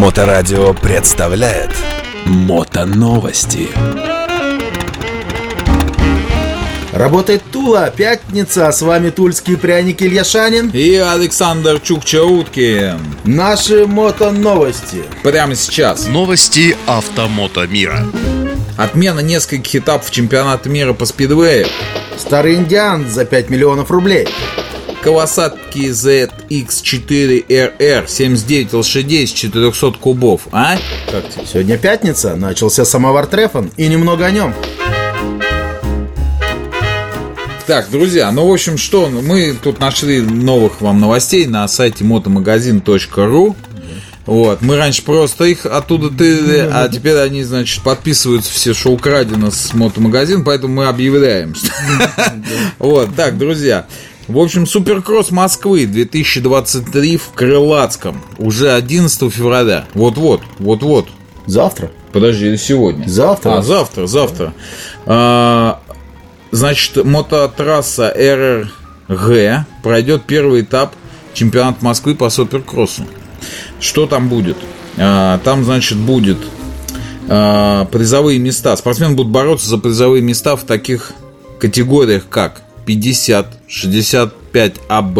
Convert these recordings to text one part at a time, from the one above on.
Моторадио представляет Мотоновости. Работает Тула, пятница, а с вами тульский пряник Илья Шанин. И Александр Чукчауткин. Наши мотоновости. Прямо сейчас. Новости автомото мира. Отмена нескольких этапов чемпионата мира по спидвею. Старый индиан за 5 миллионов рублей. Kawasaki ZX4RR 79 лошадей с 400 кубов, а? Как тебе? Сегодня пятница, начался самовар Трефон и немного о нем. Так, друзья, ну, в общем, что, мы тут нашли новых вам новостей на сайте motomagazin.ru. Вот, мы раньше просто их оттуда тырили, а теперь они, значит, подписываются все, что украдено с мотомагазин, поэтому мы объявляем. Вот, так, друзья, в общем, Суперкросс Москвы 2023 в Крылатском. Уже 11 февраля. Вот-вот, вот-вот. Завтра. Подожди, или сегодня? Завтра. А, завтра, завтра. А, значит, мототрасса РРГ пройдет первый этап чемпионата Москвы по суперкроссу. Что там будет? А, там, значит, будет а, призовые места. Спортсмены будут бороться за призовые места в таких категориях, как 50, 65 АБ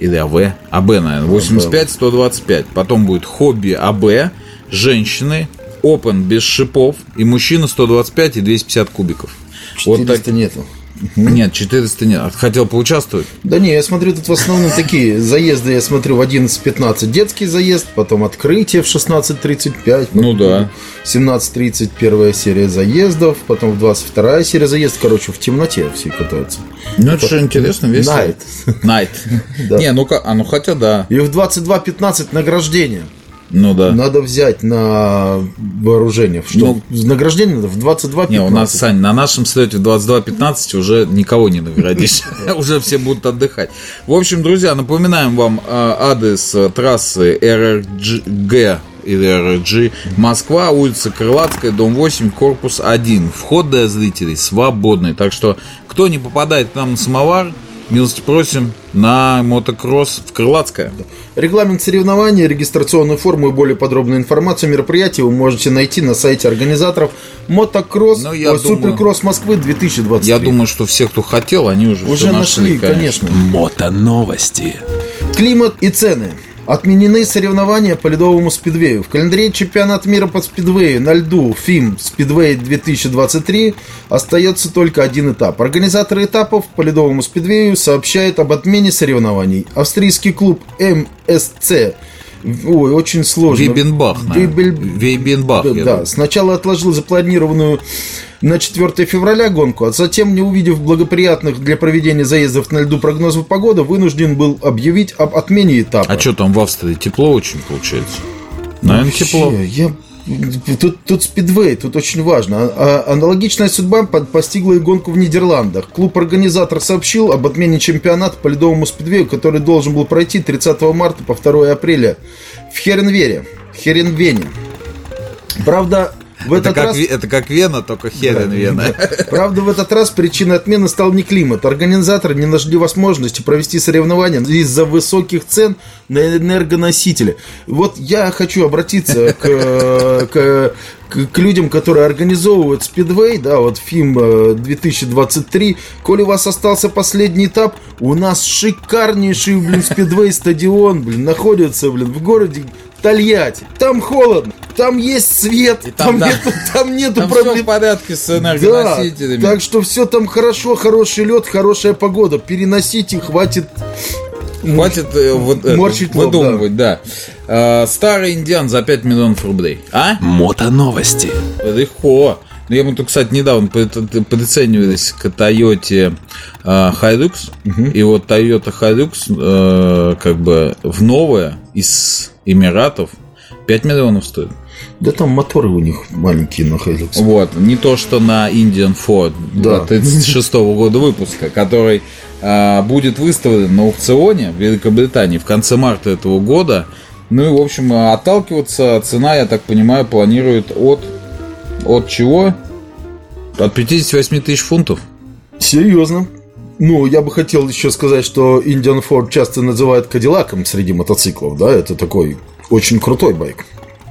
или АВ, АБ, наверное, 85, 125. Потом будет хобби АБ, женщины, Open без шипов и мужчина 125 и 250 кубиков. 400 нету. Нет, 400 нет. Хотел поучаствовать? Да не, я смотрю, тут в основном такие заезды, я смотрю, в 11.15 детский заезд, потом открытие в 16.35. Ну да. 17.30 первая серия заездов, потом в 22 серия заездов, короче, в темноте все катаются. Ну, это же интересно, весело. Найт. Найт. Да. Не, ну-ка, а ну хотя да. И в 22.15 награждение. Ну да. Надо взять на вооружение. Что? Награждение надо в 22.15. Не, у нас, Сань, на нашем слете в 22.15 уже никого не наградишь. Уже все будут отдыхать. В общем, друзья, напоминаем вам э, адрес трассы РРГ или РРГ Москва, улица Крылатская, дом 8, корпус 1. Вход для зрителей свободный. Так что, кто не попадает к нам на самовар, милости просим на мотокросс в Крылатское. Регламент соревнований, регистрационную форму и более подробную информацию о мероприятии вы можете найти на сайте организаторов Мотокросс, Ну, я ой, думаю- Суперкросс Москвы 2023. Я думаю, что все, кто хотел, они уже, Уже всё нашли, конечно. Мотоновости. Климат и цены. Отменены соревнования по ледовому спидвею. В календаре чемпионат мира по спидвею на льду ФИМ Спидвей 2023 остается только один этап. Организаторы этапов по ледовому спидвею сообщают об отмене соревнований. Австрийский клуб МСЦ Ой, очень сложно. Вейбенбах. Вейбель- Вейбенбах, Да, да. сначала отложил запланированную на 4 февраля гонку, а затем, не увидев благоприятных для проведения заездов на льду прогнозов погоды, вынужден был объявить об отмене этапа. А что там в Австрии? Тепло очень получается? Наверное, Вообще, тепло. Я... Тут, тут спидвей, тут очень важно. А- аналогичная судьба под- постигла и гонку в Нидерландах. Клуб-организатор сообщил об отмене чемпионата по ледовому спидвею, который должен был пройти 30 марта по 2 апреля в Херенвере, Херенвене. Правда, в Это этот как, раз... Это как Вена, только херен Вена. Правда, в этот раз причиной отмены стал не климат. Организаторы не нашли возможности провести соревнования из-за высоких цен на энергоносители. Вот я хочу обратиться к, к, к- к людям, которые организовывают спидвей, да, вот э, 2023. Коли у вас остался последний этап, у нас шикарнейший, блин, спидвей стадион, блин, находится, блин, в городе Тольятти. Там холодно, там есть свет, там, там, да. нету, там нету Там все проблем. в порядке с Да, энергоносителями. так что все там хорошо, хороший лед, хорошая погода. Переносите, хватит. Хватит э, вот это, Морщить лоб, выдумывать, да. А, старый индиан за 5 миллионов рублей. А? Мотоновости. Легко. Ну, я мы, кстати, недавно приценивались к Тойоте э, Hilux. И вот Toyota Hilux э, как бы в новое из Эмиратов 5 миллионов стоит. Да там моторы у них маленькие на Hilux. Вот, не то, что на Indian Ford Да. 36 года выпуска, который а, будет выставлен на аукционе в Великобритании в конце марта этого года. Ну и, в общем, отталкиваться цена, я так понимаю, планирует от... От чего? От 58 тысяч фунтов. Серьезно. Ну, я бы хотел еще сказать, что Indian Ford часто называют Кадиллаком среди мотоциклов, да, это такой очень крутой байк.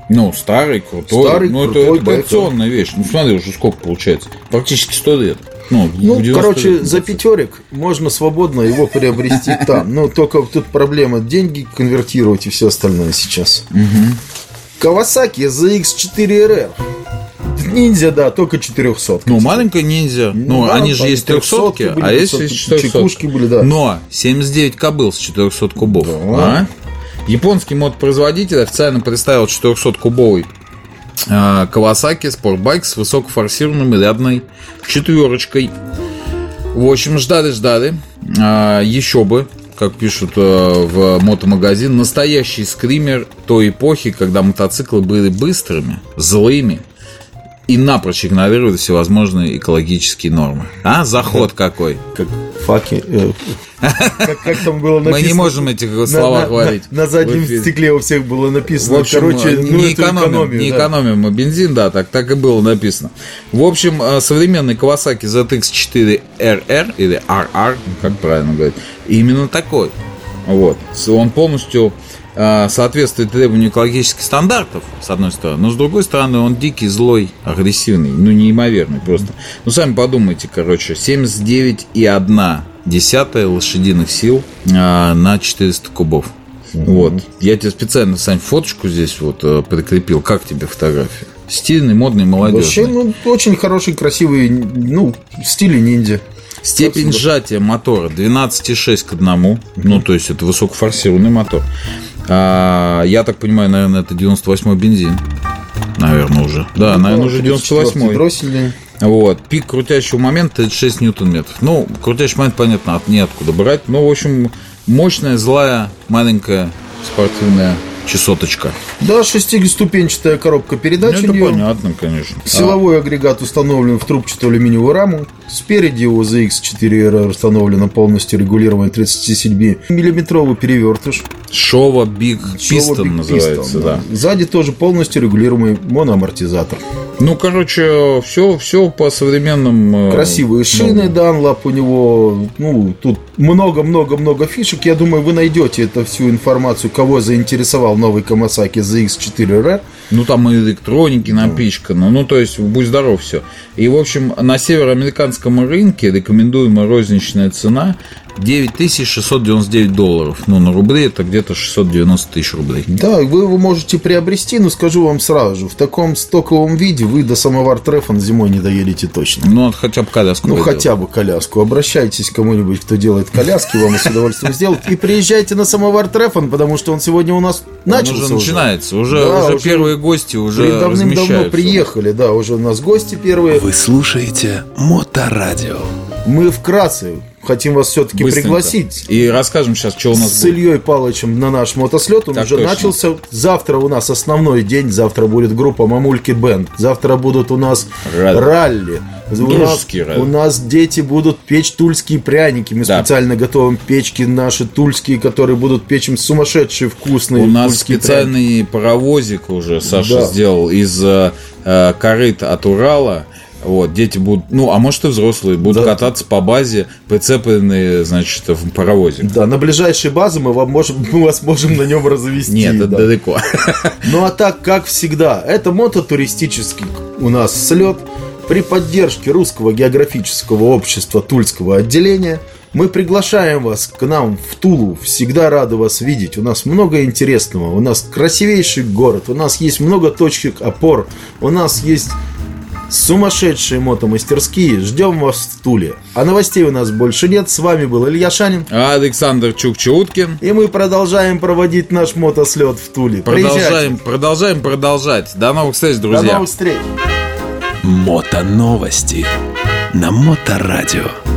Ну, старый, крутой. Старый, ну, крутой это, это байк, коллекционная вещь. Ну, смотри, уже сколько получается. Практически 100 лет. Ну, Ну, 90 короче, лет. за пятерик можно свободно его приобрести там. Но только тут проблема деньги конвертировать и все остальное сейчас. Кавасаки ZX4RR. Ниндзя, да, только 400. Ну, маленькая ниндзя. Ну, да, они же есть 300 300 были, а есть 500, 400 чекушки были, да. Но 79 кобыл с 400 кубов. Да. А? Японский мод-производитель официально представил 400-кубовый а, Kawasaki спортбайк с высокофорсированной рядной четверочкой. В общем, ждали-ждали. А, еще бы, как пишут э, в мотомагазин, настоящий скример той эпохи, когда мотоциклы были быстрыми, злыми и напрочь игнорировали всевозможные экологические нормы. А, заход какой. Как факи. э, Как, как там было написано? Мы не можем этих слова говорить. На, заднем стекле у всех было написано. В общем, короче, ну, не экономим, экономию, не да. экономим мы бензин, да, так, так и было написано. В общем, э, современный Kawasaki ZX4RR или RR, как правильно говорить, именно такой. Вот. Он полностью э, соответствует требованию экологических стандартов, с одной стороны, но с другой стороны он дикий, злой, агрессивный, ну неимоверный просто. Ну сами подумайте, короче, 79,1 десятая лошадиных сил э, на 400 кубов. Вот. Я тебе специально, Сань, фоточку здесь вот э, прикрепил. Как тебе фотография? Стильный, модный, молодежный. Вообще, ну, очень хороший, красивый, ну, в стиле ниндзя. Степень сжатия мотора 12,6 к 1. Ну, то есть это высокофорсированный мотор. А, я так понимаю, наверное, это 98-й бензин. Наверное, уже. Да, наверное, уже 98-й. Дроссельный. Вот. Пик крутящего момента 36 ньютон-метров. Ну, крутящий момент, понятно, от неоткуда брать. Ну, в общем, мощная, злая, маленькая спортивная чесоточка. Да, шестиступенчатая коробка Ну, передач это у нее. понятно, конечно. Силовой агрегат установлен в трубчатую алюминиевую раму. Спереди у ZX4R установлено полностью регулируемый 37-миллиметровый перевертыш. Шова Биг Пистон называется, Piston, да. Сзади тоже полностью регулируемый моноамортизатор. Ну, короче, все, все по современным... э, Красивые шины, ну, Данлап у него, ну, тут много-много-много фишек. Я думаю, вы найдете эту всю информацию, кого заинтересовал новый Kawasaki ZX4R. Ну, там и электроники напичкано. Ну, то есть, будь здоров, все. И, в общем, на североамериканском рынке рекомендуемая розничная цена 9699 долларов. Ну, на рубли это где-то 690 тысяч рублей. Да, вы его можете приобрести, но скажу вам сразу же, в таком стоковом виде вы до самовар Трефон зимой не доедете точно. Ну, хотя бы коляску. Ну, хотя бы коляску. Обращайтесь к кому-нибудь, кто делает коляски, вам с удовольствием сделают. И приезжайте на самовар Трефон, потому что он сегодня у нас Он начался уже начинается. Уже, Да, уже уже первые гости уже Давным-давно приехали, да, уже у нас гости первые. Вы слушаете Моторадио. Мы вкратце хотим вас все-таки пригласить. И расскажем сейчас, что у нас С будет. Ильей Павловичем на наш мотослет. Он Так уже точно. начался. Завтра у нас основной день. Завтра будет группа Мамульки Бенд. Завтра будут у нас Ралли. ралли. У нас, ралли. у нас дети будут печь тульские пряники. Мы Да. специально готовим печки наши тульские, которые будут печь им сумасшедшие вкусные У нас специальный паровозик уже Саша Да. сделал из э, э, корыт от Урала. Вот, дети будут, ну, а может и взрослые, будут Да. кататься по базе, прицепленные, значит, в пряники. Да, на ближайшей базе мы, вам можем, мы вас можем на нем развести. Нет, это да. далеко. Ну а так, как всегда, это мототуристический у нас слет. При поддержке Русского географического общества Тульского отделения мы приглашаем вас к нам в Тулу. Всегда рады вас видеть. У нас много интересного. У нас красивейший город. У нас есть много точек опор. У нас есть сумасшедшие мотомастерские. Ждем вас в Туле. А новостей у нас больше нет. С вами был Илья Шанин. Александр Чукчуткин. И мы продолжаем проводить наш мотослет в Туле. Продолжаем, продолжаем продолжать. До новых встреч, Приезжайте. До друзья. новых встреч. Мотоновости на Моторадио.